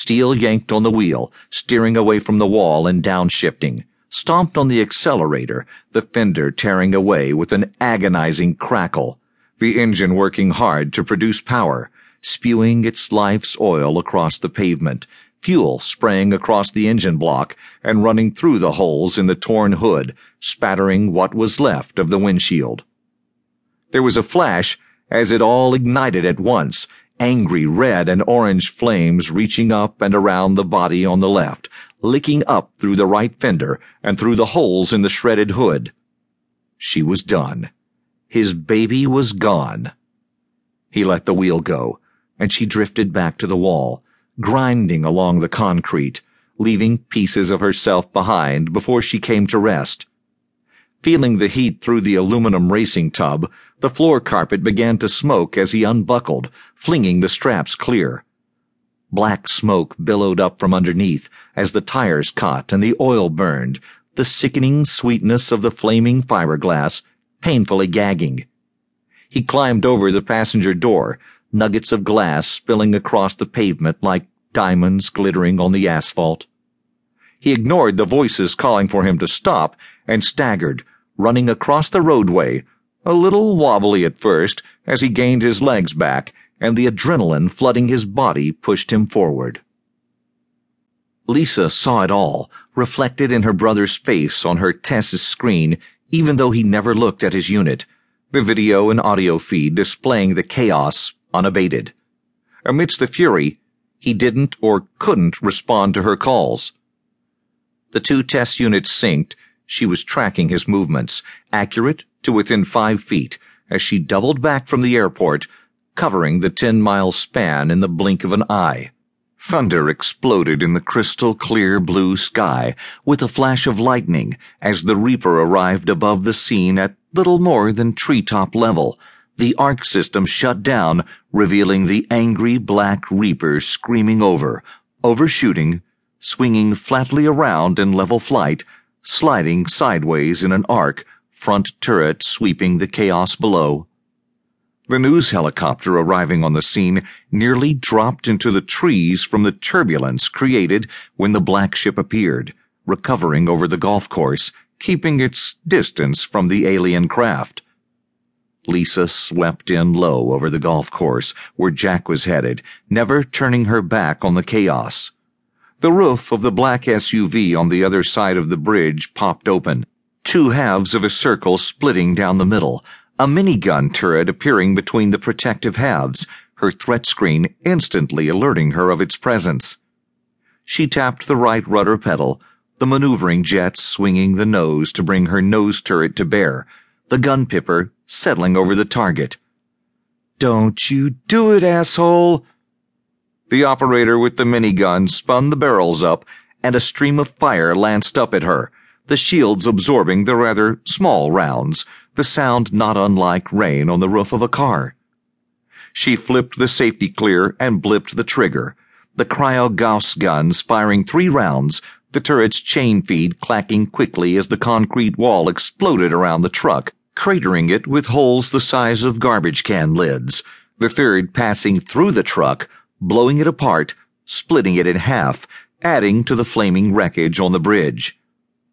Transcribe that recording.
Steele yanked on the wheel, steering away from the wall and downshifting, stomped on the accelerator, the fender tearing away with an agonizing crackle, the engine working hard to produce power, spewing its life's oil across the pavement, fuel spraying across the engine block and running through the holes in the torn hood, spattering what was left of the windshield. There was a flash as it all ignited at once, angry red and orange flames reaching up and around the body on the left, licking up through the right fender and through the holes in the shredded hood. She was done. His baby was gone. He let the wheel go, and she drifted back to the wall, grinding along the concrete, leaving pieces of herself behind before she came to rest. Feeling the heat through the aluminum racing tub, the floor carpet began to smoke as he unbuckled, flinging the straps clear. Black smoke billowed up from underneath as the tires caught and the oil burned, the sickening sweetness of the flaming fiberglass painfully gagging. He climbed over the passenger door, nuggets of glass spilling across the pavement like diamonds glittering on the asphalt. He ignored the voices calling for him to stop and staggered, running across the roadway, a little wobbly at first as he gained his legs back and the adrenaline flooding his body pushed him forward. Lisa saw it all, reflected in her brother's face on her Tess's screen, even though he never looked at his unit, the video and audio feed displaying the chaos unabated. Amidst the fury, he didn't or couldn't respond to her calls. The two TESS units synced. She was tracking his movements, accurate to within five feet, as she doubled back from the airport, covering the ten mile span in the blink of an eye. Thunder exploded in the crystal clear blue sky with a flash of lightning as the Reaper arrived above the scene at little more than treetop level. The arc system shut down, revealing the angry black Reaper screaming over, overshooting, swinging flatly around in level flight, sliding sideways in an arc, front turret sweeping the chaos below. The news helicopter arriving on the scene nearly dropped into the trees from the turbulence created when the black ship appeared, recovering over the golf course, keeping its distance from the alien craft. Lisa swept in low over the golf course where Jack was headed, never turning her back on the chaos. The roof of the black SUV on the other side of the bridge popped open, two halves of a circle splitting down the middle, a minigun turret appearing between the protective halves, her threat screen instantly alerting her of its presence. She tapped the right rudder pedal, the maneuvering jets swinging the nose to bring her nose turret to bear, the gun pipper settling over the target. Don't you do it, asshole! The operator with the minigun spun the barrels up, and a stream of fire lanced up at her, the shields absorbing the rather small rounds, the sound not unlike rain on the roof of a car. She flipped the safety clear and blipped the trigger, the cryo Gauss guns firing three rounds, the turret's chain feed clacking quickly as the concrete wall exploded around the truck, cratering it with holes the size of garbage can lids, the third passing through the truck, blowing it apart, splitting it in half, adding to the flaming wreckage on the bridge.